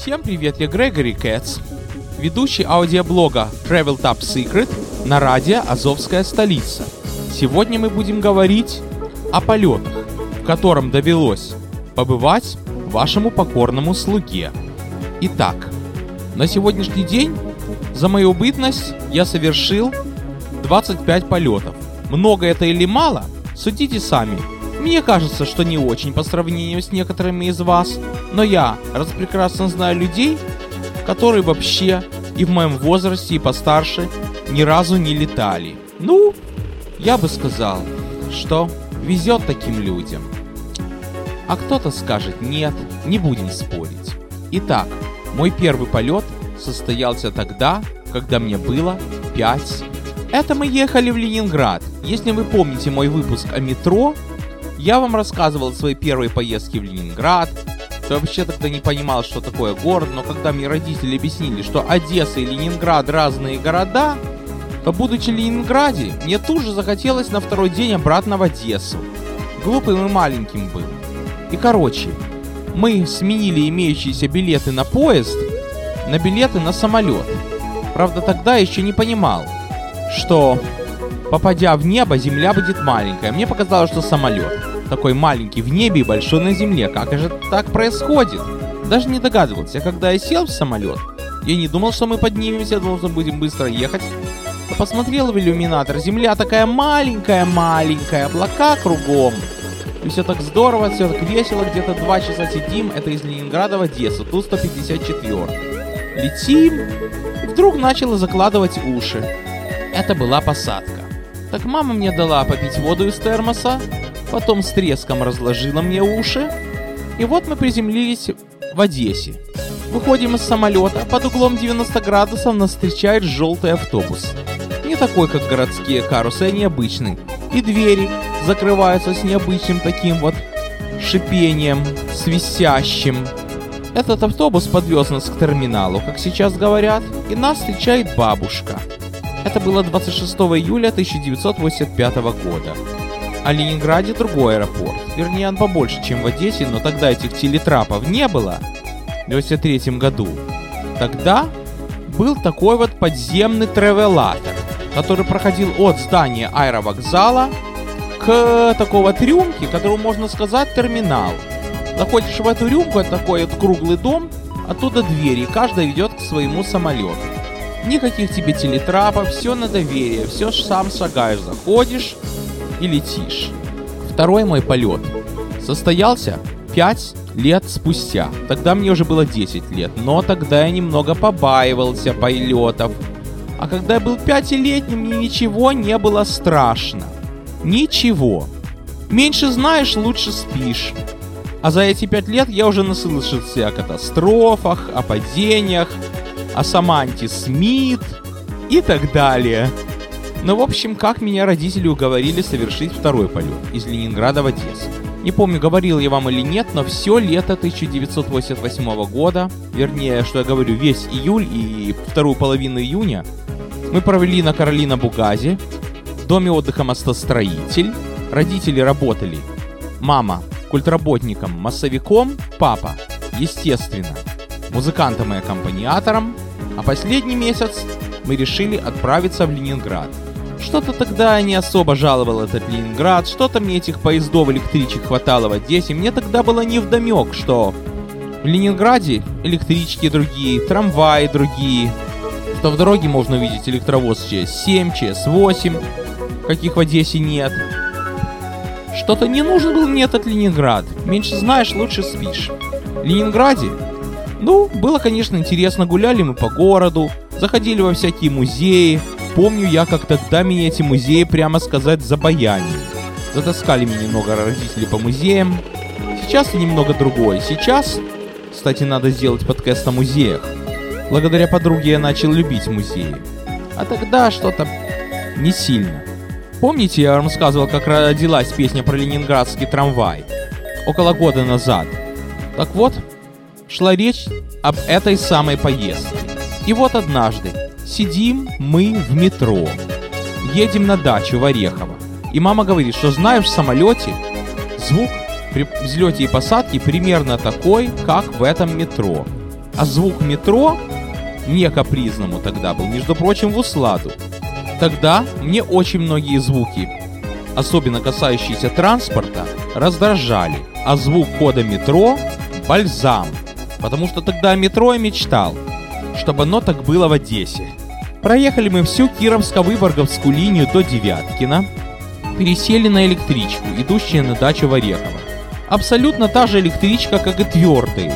Всем привет, я Грегори Кэтс, ведущий аудиоблога Travel Top Secret на радио «Азовская столица». Сегодня мы будем говорить о полетах, в котором довелось побывать вашему покорному слуге. Итак, на сегодняшний день за мою бытность я совершил 25 полетов. Много это или мало, судите сами. Мне кажется, что не очень по сравнению с некоторыми из вас, но я раз прекрасно знаю людей, которые вообще и в моем возрасте, и постарше ни разу не летали. Ну, я бы сказал, что везет таким людям. А кто-то скажет нет, не будем спорить. Итак, мой первый полет состоялся тогда, когда мне было 5 это мы ехали в Ленинград. Если вы помните мой выпуск о метро, я вам рассказывал свои первые поездки в Ленинград. Я вообще тогда не понимал, что такое город, но когда мне родители объяснили, что Одесса и Ленинград разные города, то будучи в Ленинграде, мне тут же захотелось на второй день обратно в Одессу. Глупым и маленьким был. И короче, мы сменили имеющиеся билеты на поезд на билеты на самолет. Правда, тогда еще не понимал, что попадя в небо, Земля будет маленькая. Мне показалось, что самолет такой маленький в небе и большой на земле. Как же так происходит? Даже не догадывался. Когда я сел в самолет, я не думал, что мы поднимемся, должны будем быстро ехать. Посмотрел в иллюминатор. Земля такая маленькая-маленькая, облака кругом. И все так здорово, все так весело. Где-то два часа сидим. Это из Ленинграда в Одессу. Тут 154. Летим. И вдруг начало закладывать уши. Это была посадка. Так мама мне дала попить воду из термоса, потом с треском разложила мне уши, и вот мы приземлились в Одессе. Выходим из самолета, под углом 90 градусов нас встречает желтый автобус. Не такой, как городские карусы, а необычный. И двери закрываются с необычным таким вот шипением, свистящим. Этот автобус подвез нас к терминалу, как сейчас говорят, и нас встречает бабушка. Это было 26 июля 1985 года. А Ленинграде другой аэропорт. Вернее, он побольше, чем в Одессе, но тогда этих телетрапов не было. В 1993 году. Тогда был такой вот подземный тревелатор, который проходил от здания аэровокзала к такого трюмки, которому можно сказать терминал. Заходишь в эту рюмку, это такой вот круглый дом, оттуда двери, и каждая ведет к своему самолету. Никаких тебе телетрапов, все на доверие, все сам шагаешь, заходишь и летишь. Второй мой полет состоялся 5 лет спустя. Тогда мне уже было 10 лет, но тогда я немного побаивался полетов. А когда я был пятилетним, мне ничего не было страшно. Ничего. Меньше знаешь, лучше спишь. А за эти пять лет я уже наслышался о катастрофах, о падениях, о Саманте Смит и так далее. Ну, в общем, как меня родители уговорили совершить второй полет из Ленинграда в Одессу. Не помню, говорил я вам или нет, но все лето 1988 года, вернее, что я говорю, весь июль и вторую половину июня, мы провели на Каролина Бугазе, в доме отдыха «Мостостроитель». Родители работали. Мама культработником, массовиком, папа, естественно, музыкантом и аккомпаниатором, а последний месяц мы решили отправиться в Ленинград. Что-то тогда я не особо жаловал этот Ленинград, что-то мне этих поездов электричек хватало в Одессе, мне тогда было не вдомек, что в Ленинграде электрички другие, трамваи другие, что в дороге можно увидеть электровоз ЧС-7, ЧС-8, каких в Одессе нет. Что-то не нужен был мне этот Ленинград, меньше знаешь, лучше спишь. В Ленинграде ну, было, конечно, интересно, гуляли мы по городу, заходили во всякие музеи. Помню я, как тогда меня эти музеи, прямо сказать, забаянили. Затаскали меня немного родители по музеям. Сейчас немного другое. Сейчас, кстати, надо сделать подкаст о музеях. Благодаря подруге я начал любить музеи. А тогда что-то не сильно. Помните, я вам рассказывал, как родилась песня про ленинградский трамвай? Около года назад. Так вот, шла речь об этой самой поездке. И вот однажды сидим мы в метро, едем на дачу в Орехово. И мама говорит, что знаешь, в самолете звук при взлете и посадке примерно такой, как в этом метро. А звук метро не капризному тогда был, между прочим, в усладу. Тогда мне очень многие звуки, особенно касающиеся транспорта, раздражали, а звук хода метро – бальзам. Потому что тогда о метро я мечтал, чтобы оно так было в Одессе. Проехали мы всю Кировско-Выборговскую линию до Девяткина, пересели на электричку, идущую на дачу в Орехово. Абсолютно та же электричка, как и твердые.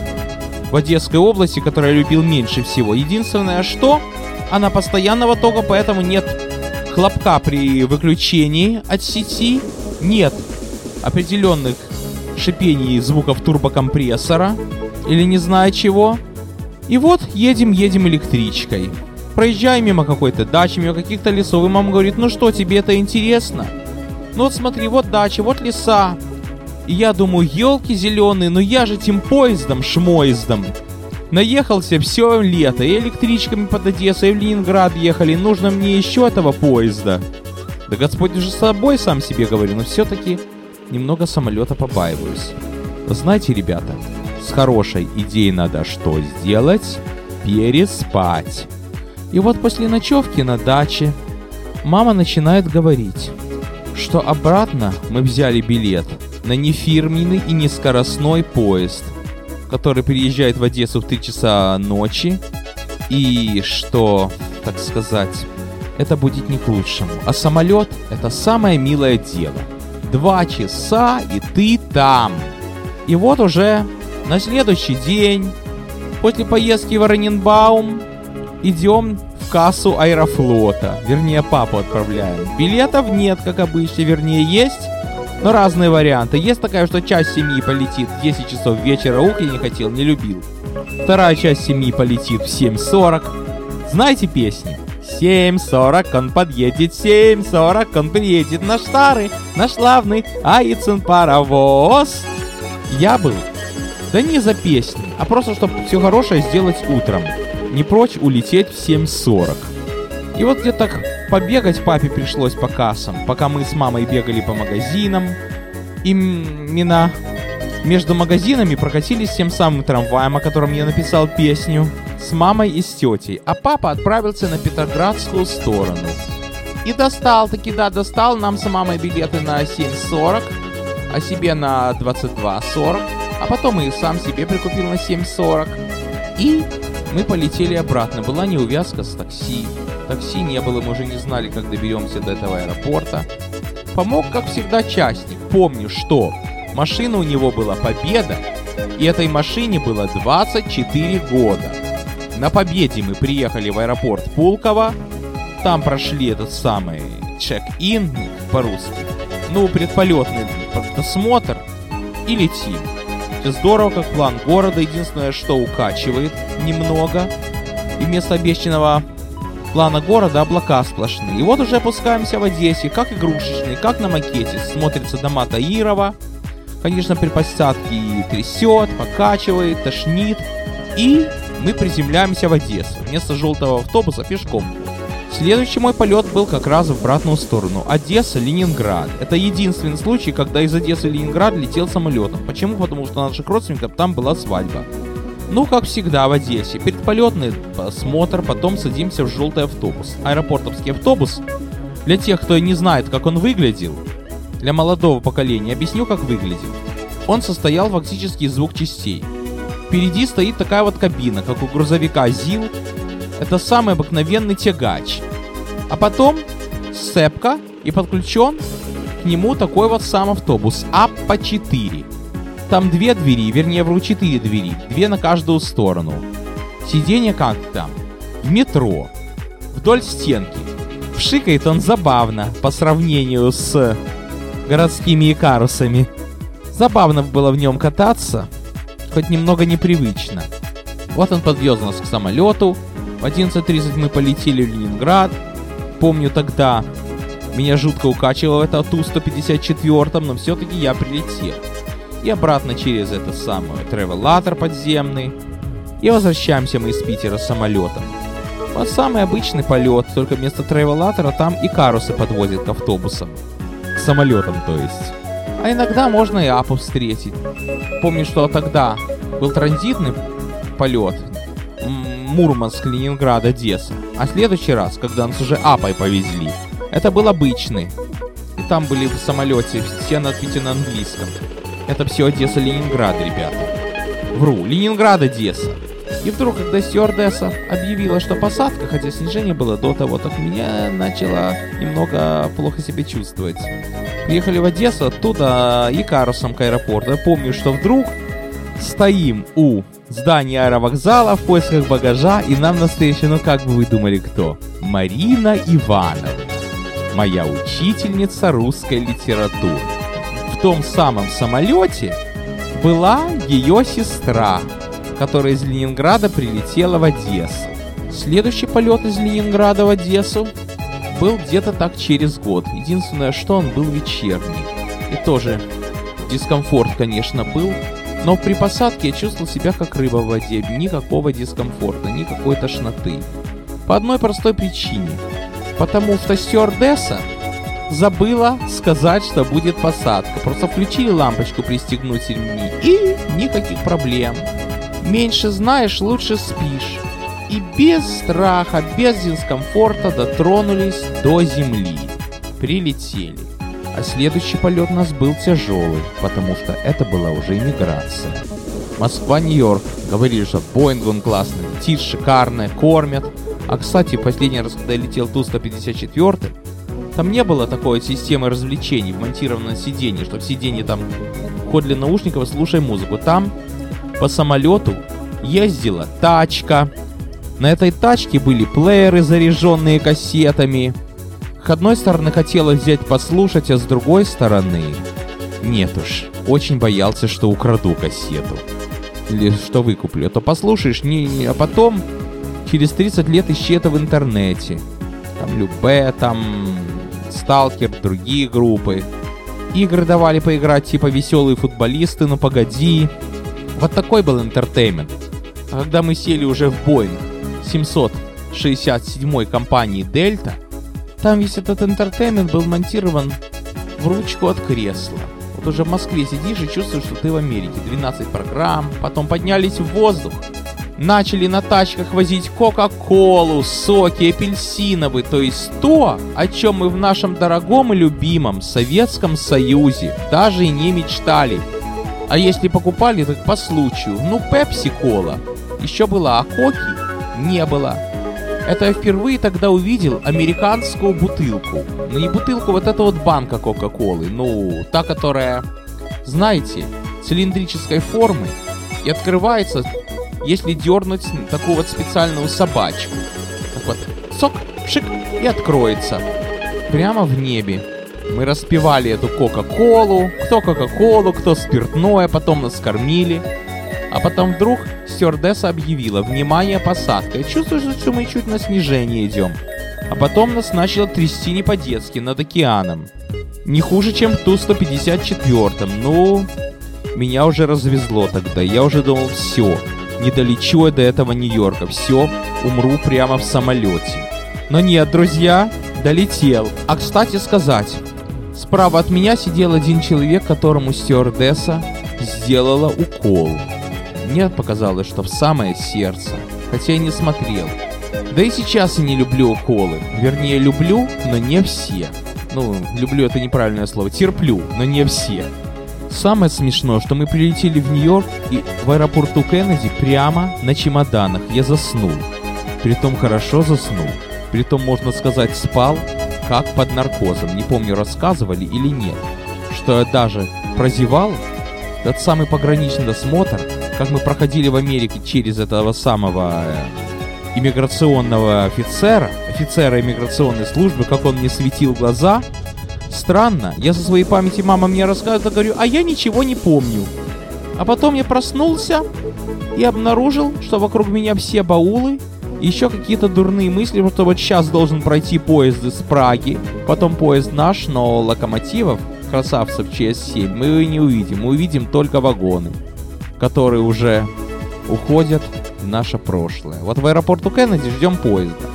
В Одесской области, которую я любил меньше всего. Единственное, что она постоянного тока, поэтому нет хлопка при выключении от сети, нет определенных шипений звуков турбокомпрессора или не знаю чего. И вот едем-едем электричкой. Проезжаем мимо какой-то дачи, мимо каких-то лесов, и мама говорит, ну что, тебе это интересно? Ну вот смотри, вот дача, вот леса. И я думаю, елки зеленые, но я же тем поездом, шмоездом. Наехался все лето, и электричками под Одессой, и в Ленинград ехали, нужно мне еще этого поезда. Да Господь уже с собой сам себе говорю, но все-таки немного самолета побаиваюсь. Знаете, ребята, с хорошей идеей надо что сделать? Переспать. И вот после ночевки на даче мама начинает говорить что обратно мы взяли билет на нефирменный и нескоростной поезд, который приезжает в Одессу в 3 часа ночи, и что, так сказать, это будет не к лучшему. А самолет — это самое милое дело. Два часа, и ты там. И вот уже на следующий день, после поездки в Раненбаум, идем кассу Аэрофлота. Вернее, папу отправляем. Билетов нет, как обычно. Вернее, есть, но разные варианты. Есть такая, что часть семьи полетит в 10 часов вечера. Ух, я не хотел, не любил. Вторая часть семьи полетит в 7.40. Знаете песни? 7.40 он подъедет, 7.40 он приедет, наш старый, наш славный Аицин паровоз. Я был, да не за песни, а просто, чтобы все хорошее сделать утром не прочь улететь в 7.40. И вот где-то так побегать папе пришлось по кассам, пока мы с мамой бегали по магазинам. Именно между магазинами прокатились тем самым трамваем, о котором я написал песню, с мамой и с тетей, а папа отправился на Петроградскую сторону. И достал, таки да, достал нам с мамой билеты на 7.40, а себе на 22.40, а потом и сам себе прикупил на 7.40. И мы полетели обратно, была неувязка с такси. Такси не было, мы уже не знали, как доберемся до этого аэропорта. Помог, как всегда, частник. Помню, что машина у него была Победа, и этой машине было 24 года. На Победе мы приехали в аэропорт Пулково, там прошли этот самый чек-ин по-русски, ну, предполетный досмотр и летим. Все здорово, как план города, единственное, что укачивает немного. И вместо обещанного плана города облака сплошные. И вот уже опускаемся в Одессе, как игрушечный, как на макете. Смотрится дома Таирова. Конечно, при посадке и трясет, покачивает, тошнит. И мы приземляемся в Одессу. Вместо желтого автобуса пешком. Следующий мой полет был как раз в обратную сторону. Одесса, Ленинград. Это единственный случай, когда из Одессы Ленинград летел самолетом. Почему? Потому что наших родственников там была свадьба. Ну, как всегда в Одессе. Предполетный осмотр, потом садимся в желтый автобус. Аэропортовский автобус. Для тех, кто не знает, как он выглядел, для молодого поколения, объясню, как выглядел. Он состоял фактически из двух частей. Впереди стоит такая вот кабина, как у грузовика ЗИЛ, это самый обыкновенный тягач. А потом сцепка и подключен к нему такой вот сам автобус АПА-4. Там две двери, вернее, вру, четыре двери, две на каждую сторону. Сиденье как там? В метро. Вдоль стенки. Пшикает он забавно по сравнению с городскими икарусами. Забавно было в нем кататься, хоть немного непривычно. Вот он подвез нас к самолету, в 11.30 мы полетели в Ленинград. Помню тогда меня жутко укачивало это Ту-154, но все-таки я прилетел. И обратно через этот самый тревелатор подземный. И возвращаемся мы из Питера самолетом. Вот самый обычный полет, только вместо тревелатора там и карусы подвозят к автобусам. К самолетам, то есть. А иногда можно и апу встретить. Помню, что тогда был транзитный полет Мурманск, Ленинград, Одесса. А следующий раз, когда нас уже Апой повезли, это был обычный. И там были в самолете все надписи на английском. Это все Одесса, Ленинград, ребята. Вру, Ленинград, Одесса. И вдруг, когда стюардесса объявила, что посадка, хотя снижение было до того, так меня начало немного плохо себя чувствовать. Приехали в Одессу, оттуда и карусом к аэропорту. Я помню, что вдруг стоим у здания аэровокзала в поисках багажа, и нам навстречу, ну как бы вы думали, кто? Марина Ивановна, моя учительница русской литературы. В том самом самолете была ее сестра, которая из Ленинграда прилетела в Одессу. Следующий полет из Ленинграда в Одессу был где-то так через год. Единственное, что он был вечерний. И тоже дискомфорт, конечно, был. Но при посадке я чувствовал себя как рыба в воде. Никакого дискомфорта, никакой тошноты. По одной простой причине. Потому что стюардесса забыла сказать, что будет посадка. Просто включили лампочку пристегнуть ремни и никаких проблем. Меньше знаешь, лучше спишь. И без страха, без дискомфорта дотронулись до земли. Прилетели. А следующий полет у нас был тяжелый, потому что это была уже иммиграция. Москва-Нью-Йорк. Говорили, что Боинг он классный, летит шикарно, кормят. А кстати, последний раз, когда я летел Ту-154, там не было такой системы развлечений, вмонтированной на сиденье, что в сиденье там ход для наушников, слушай музыку. Там по самолету ездила тачка. На этой тачке были плееры, заряженные кассетами. С одной стороны хотела взять послушать, а с другой стороны... Нет уж, очень боялся, что украду кассету. Или что выкуплю. А то послушаешь, не, а потом через 30 лет ищи это в интернете. Там Любе, там Сталкер, другие группы. Игры давали поиграть типа веселые футболисты, ну погоди. Вот такой был интертеймент. А когда мы сели уже в Boeing 767 компании Delta, там весь этот интертеймент был монтирован в ручку от кресла. Вот уже в Москве сидишь и чувствуешь, что ты в Америке. 12 программ, потом поднялись в воздух. Начали на тачках возить Кока-Колу, соки, апельсиновые, то есть то, о чем мы в нашем дорогом и любимом Советском Союзе даже и не мечтали. А если покупали, так по случаю. Ну, пепси-кола. Еще была, а коки не было. Это я впервые тогда увидел американскую бутылку. Ну, не бутылку, вот это вот банка Кока-Колы. Ну, та, которая, знаете, цилиндрической формы. И открывается, если дернуть такую вот специальную собачку. Так вот, сок, пшик, и откроется. Прямо в небе. Мы распивали эту Кока-Колу, кто Кока-Колу, кто спиртное, потом нас кормили. А потом вдруг стюардесса объявила «Внимание, посадка!» И чувствуешь, что мы чуть на снижение идем. А потом нас начало трясти не по-детски, над океаном. Не хуже, чем в Ту-154. Ну, меня уже развезло тогда. Я уже думал, все, не долечу я до этого Нью-Йорка. Все, умру прямо в самолете. Но нет, друзья, долетел. А кстати сказать, Справа от меня сидел один человек, которому стюардесса сделала укол. Мне показалось, что в самое сердце, хотя я не смотрел. Да и сейчас я не люблю уколы. Вернее, люблю, но не все. Ну, люблю это неправильное слово. Терплю, но не все. Самое смешное, что мы прилетели в Нью-Йорк и в аэропорту Кеннеди прямо на чемоданах я заснул. Притом хорошо заснул. Притом, можно сказать, спал как под наркозом. Не помню, рассказывали или нет. Что я даже прозевал тот самый пограничный досмотр, как мы проходили в Америке через этого самого э, иммиграционного офицера, офицера иммиграционной службы, как он мне светил глаза. Странно, я со своей памяти мама мне рассказывает, говорю, а я ничего не помню. А потом я проснулся и обнаружил, что вокруг меня все баулы, еще какие-то дурные мысли, что вот сейчас должен пройти поезд из Праги, потом поезд наш, но локомотивов, красавцев ЧС-7, мы не увидим. Мы увидим только вагоны, которые уже уходят в наше прошлое. Вот в аэропорту Кеннеди ждем поезда.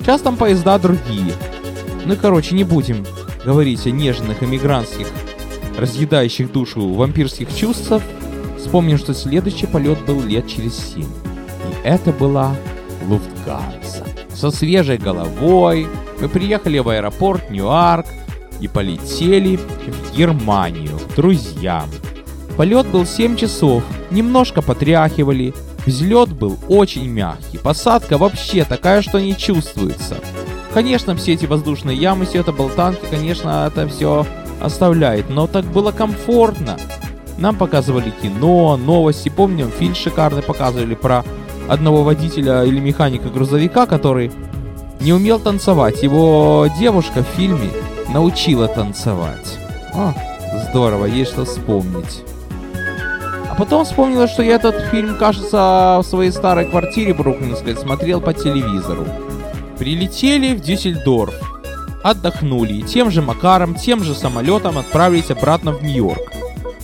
Сейчас там поезда другие. Ну и короче, не будем говорить о нежных эмигрантских, разъедающих душу вампирских чувствах. Вспомним, что следующий полет был лет через семь. Это была Луфтганса. Со свежей головой мы приехали в аэропорт Ньюарк и полетели в Германию к друзьям. Полет был 7 часов, немножко потряхивали, взлет был очень мягкий, посадка вообще такая, что не чувствуется. Конечно, все эти воздушные ямы, все это болтанки, конечно, это все оставляет, но так было комфортно. Нам показывали кино, новости, помним, фильм шикарный показывали про одного водителя или механика грузовика, который не умел танцевать. Его девушка в фильме научила танцевать. О, здорово, есть что вспомнить. А потом вспомнила, что я этот фильм, кажется, в своей старой квартире бруклинской смотрел по телевизору. Прилетели в Дюссельдорф, отдохнули и тем же макаром, тем же самолетом отправились обратно в Нью-Йорк.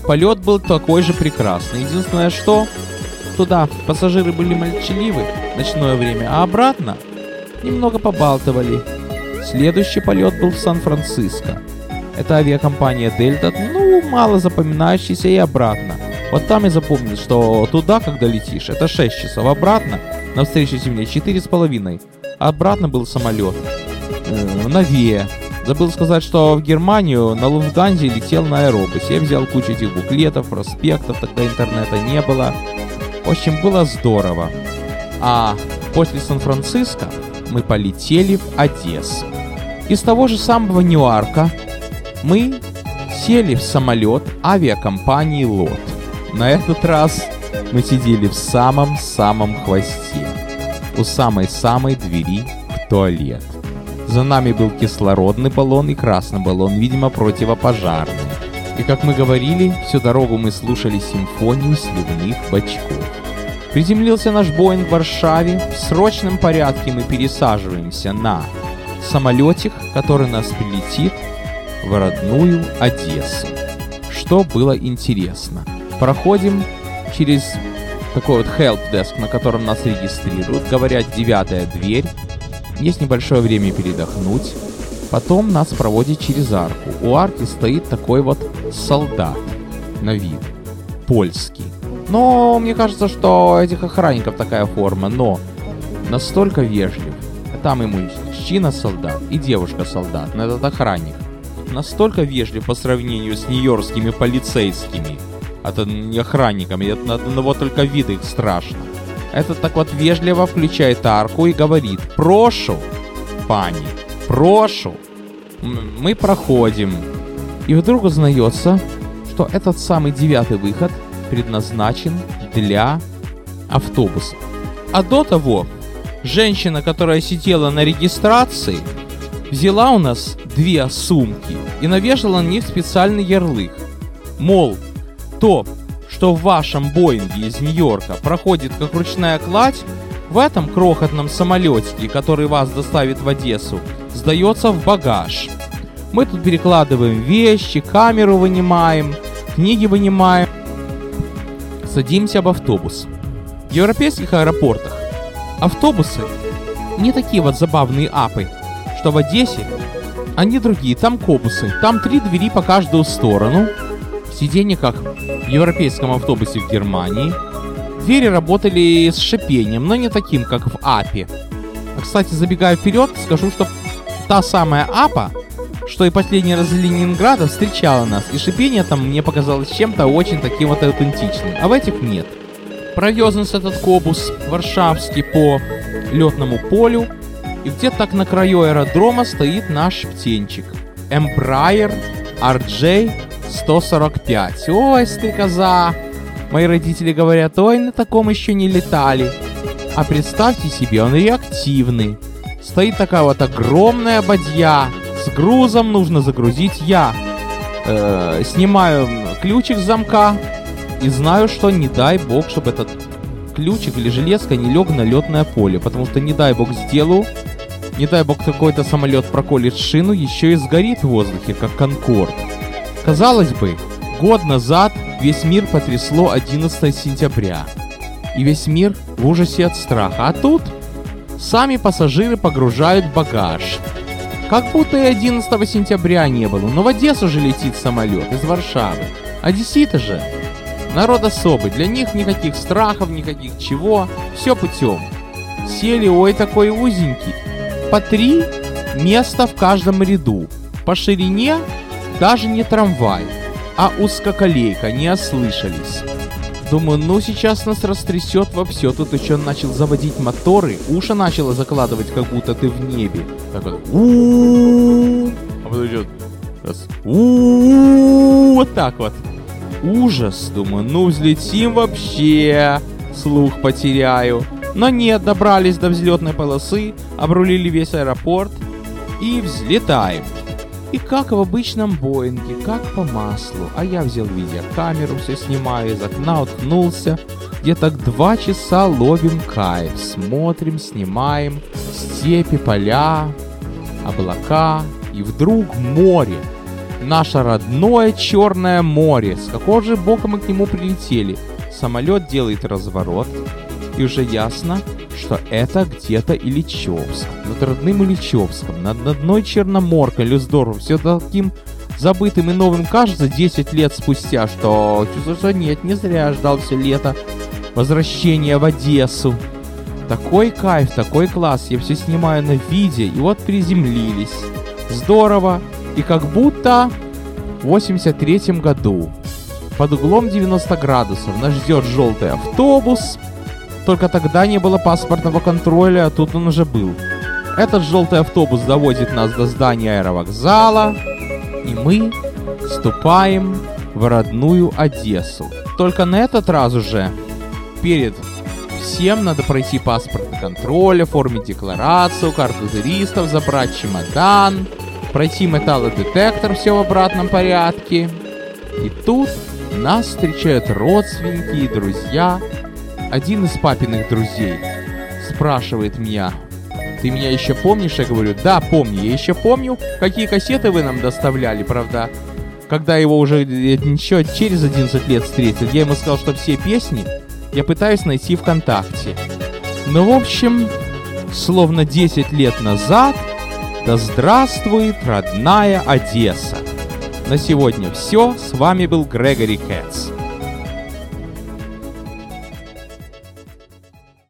Полет был такой же прекрасный. Единственное, что туда пассажиры были молчаливы ночное время, а обратно немного побалтывали. Следующий полет был в Сан-Франциско. Это авиакомпания Дельта, ну, мало запоминающийся и обратно. Вот там и запомнил, что туда, когда летишь, это 6 часов, обратно, на встречу Земле, 4,5. А обратно был самолет. Э, новее. Забыл сказать, что в Германию на Луфтганзе летел на аэробусе. Я взял кучу этих буклетов, проспектов, тогда интернета не было. В общем, было здорово. А после Сан-Франциско мы полетели в Одессу. Из того же самого Ньюарка мы сели в самолет авиакомпании «Лот». На этот раз мы сидели в самом-самом хвосте, у самой-самой двери в туалет. За нами был кислородный баллон и красный баллон, видимо, противопожарный. И как мы говорили, всю дорогу мы слушали симфонию сливных бачков. Приземлился наш Боинг в Варшаве. В срочном порядке мы пересаживаемся на самолетик, который нас прилетит в родную Одессу. Что было интересно. Проходим через такой вот help desk, на котором нас регистрируют. Говорят, девятая дверь. Есть небольшое время передохнуть. Потом нас проводят через арку. У арки стоит такой вот солдат на вид. Польский. Но мне кажется, что этих охранников такая форма, но настолько вежлив. Там ему мужчина солдат и девушка солдат, но этот охранник. Настолько вежлив по сравнению с нью-йоркскими полицейскими. Охранниками, это на одного только вида их страшно. Этот так вот вежливо включает арку и говорит «Прошу, пани, прошу». Мы проходим. И вдруг узнается, что этот самый девятый выход – предназначен для автобуса. А до того, женщина, которая сидела на регистрации, взяла у нас две сумки и навешала на них специальный ярлык. Мол, то, что в вашем Боинге из Нью-Йорка проходит как ручная кладь, в этом крохотном самолетике, который вас доставит в Одессу, сдается в багаж. Мы тут перекладываем вещи, камеру вынимаем, книги вынимаем, садимся в автобус. В европейских аэропортах автобусы не такие вот забавные апы, что в Одессе они другие, там кобусы, там три двери по каждую сторону, сиденье как в европейском автобусе в Германии. Двери работали с шипением, но не таким, как в АПе. А, кстати, забегая вперед, скажу, что та самая АПа что и последний раз из Ленинграда встречала нас, и шипение там мне показалось чем-то очень таким вот аутентичным, а в этих нет. Провез этот кобус варшавский по летному полю, и где-то так на краю аэродрома стоит наш птенчик. Embraer RJ 145. Ой, стрекоза! Мои родители говорят, ой, на таком еще не летали. А представьте себе, он реактивный. Стоит такая вот огромная бадья, с грузом нужно загрузить я. Э, снимаю ключик с замка и знаю, что не дай бог, чтобы этот ключик или железка не лег на летное поле, потому что не дай бог сделаю, не дай бог какой-то самолет проколет шину, еще и сгорит в воздухе, как Конкорд. Казалось бы, год назад весь мир потрясло 11 сентября. И весь мир в ужасе от страха. А тут сами пассажиры погружают багаж. Как будто и 11 сентября не было, но в Одессу же летит самолет из Варшавы. Одесситы же. Народ особый, для них никаких страхов, никаких чего, все путем. Сели, ой, такой узенький. По три места в каждом ряду. По ширине даже не трамвай, а узкоколейка, не ослышались. Думаю, ну сейчас нас растрясет во все. Тут еще начал заводить моторы, уши начало закладывать, как будто ты в небе. Так вот. А потом идет раз. Вот так вот. Ужас, думаю, ну взлетим вообще. Слух потеряю. Но нет, добрались до взлетной полосы, обрулили весь аэропорт и взлетаем. И как в обычном Боинге, как по маслу. А я взял видеокамеру, все снимаю, из окна уткнулся. Где-то два часа ловим кайф, смотрим, снимаем степи, поля, облака. И вдруг море. Наше родное Черное море. С какого же бока мы к нему прилетели? Самолет делает разворот. И уже ясно, что это где-то Ильичевск. Над родным Ильичевском, над одной Черноморкой, Люздорфом, все таким забытым и новым кажется 10 лет спустя, что чувствую, что нет, не зря ждал все лето возвращения в Одессу. Такой кайф, такой класс, я все снимаю на виде, и вот приземлились. Здорово, и как будто в 83 году под углом 90 градусов нас ждет желтый автобус, только тогда не было паспортного контроля, а тут он уже был. Этот желтый автобус доводит нас до здания аэровокзала, и мы вступаем в родную Одессу. Только на этот раз уже перед всем надо пройти паспортный контроль, оформить декларацию, карту туристов, забрать чемодан, пройти металлодетектор, все в обратном порядке. И тут нас встречают родственники и друзья, один из папиных друзей спрашивает меня, ты меня еще помнишь? Я говорю, да, помню. Я еще помню, какие кассеты вы нам доставляли, правда. Когда его уже еще через 11 лет встретил, я ему сказал, что все песни я пытаюсь найти ВКонтакте. Ну, в общем, словно 10 лет назад, да здравствует родная Одесса. На сегодня все. С вами был Грегори Кэтс.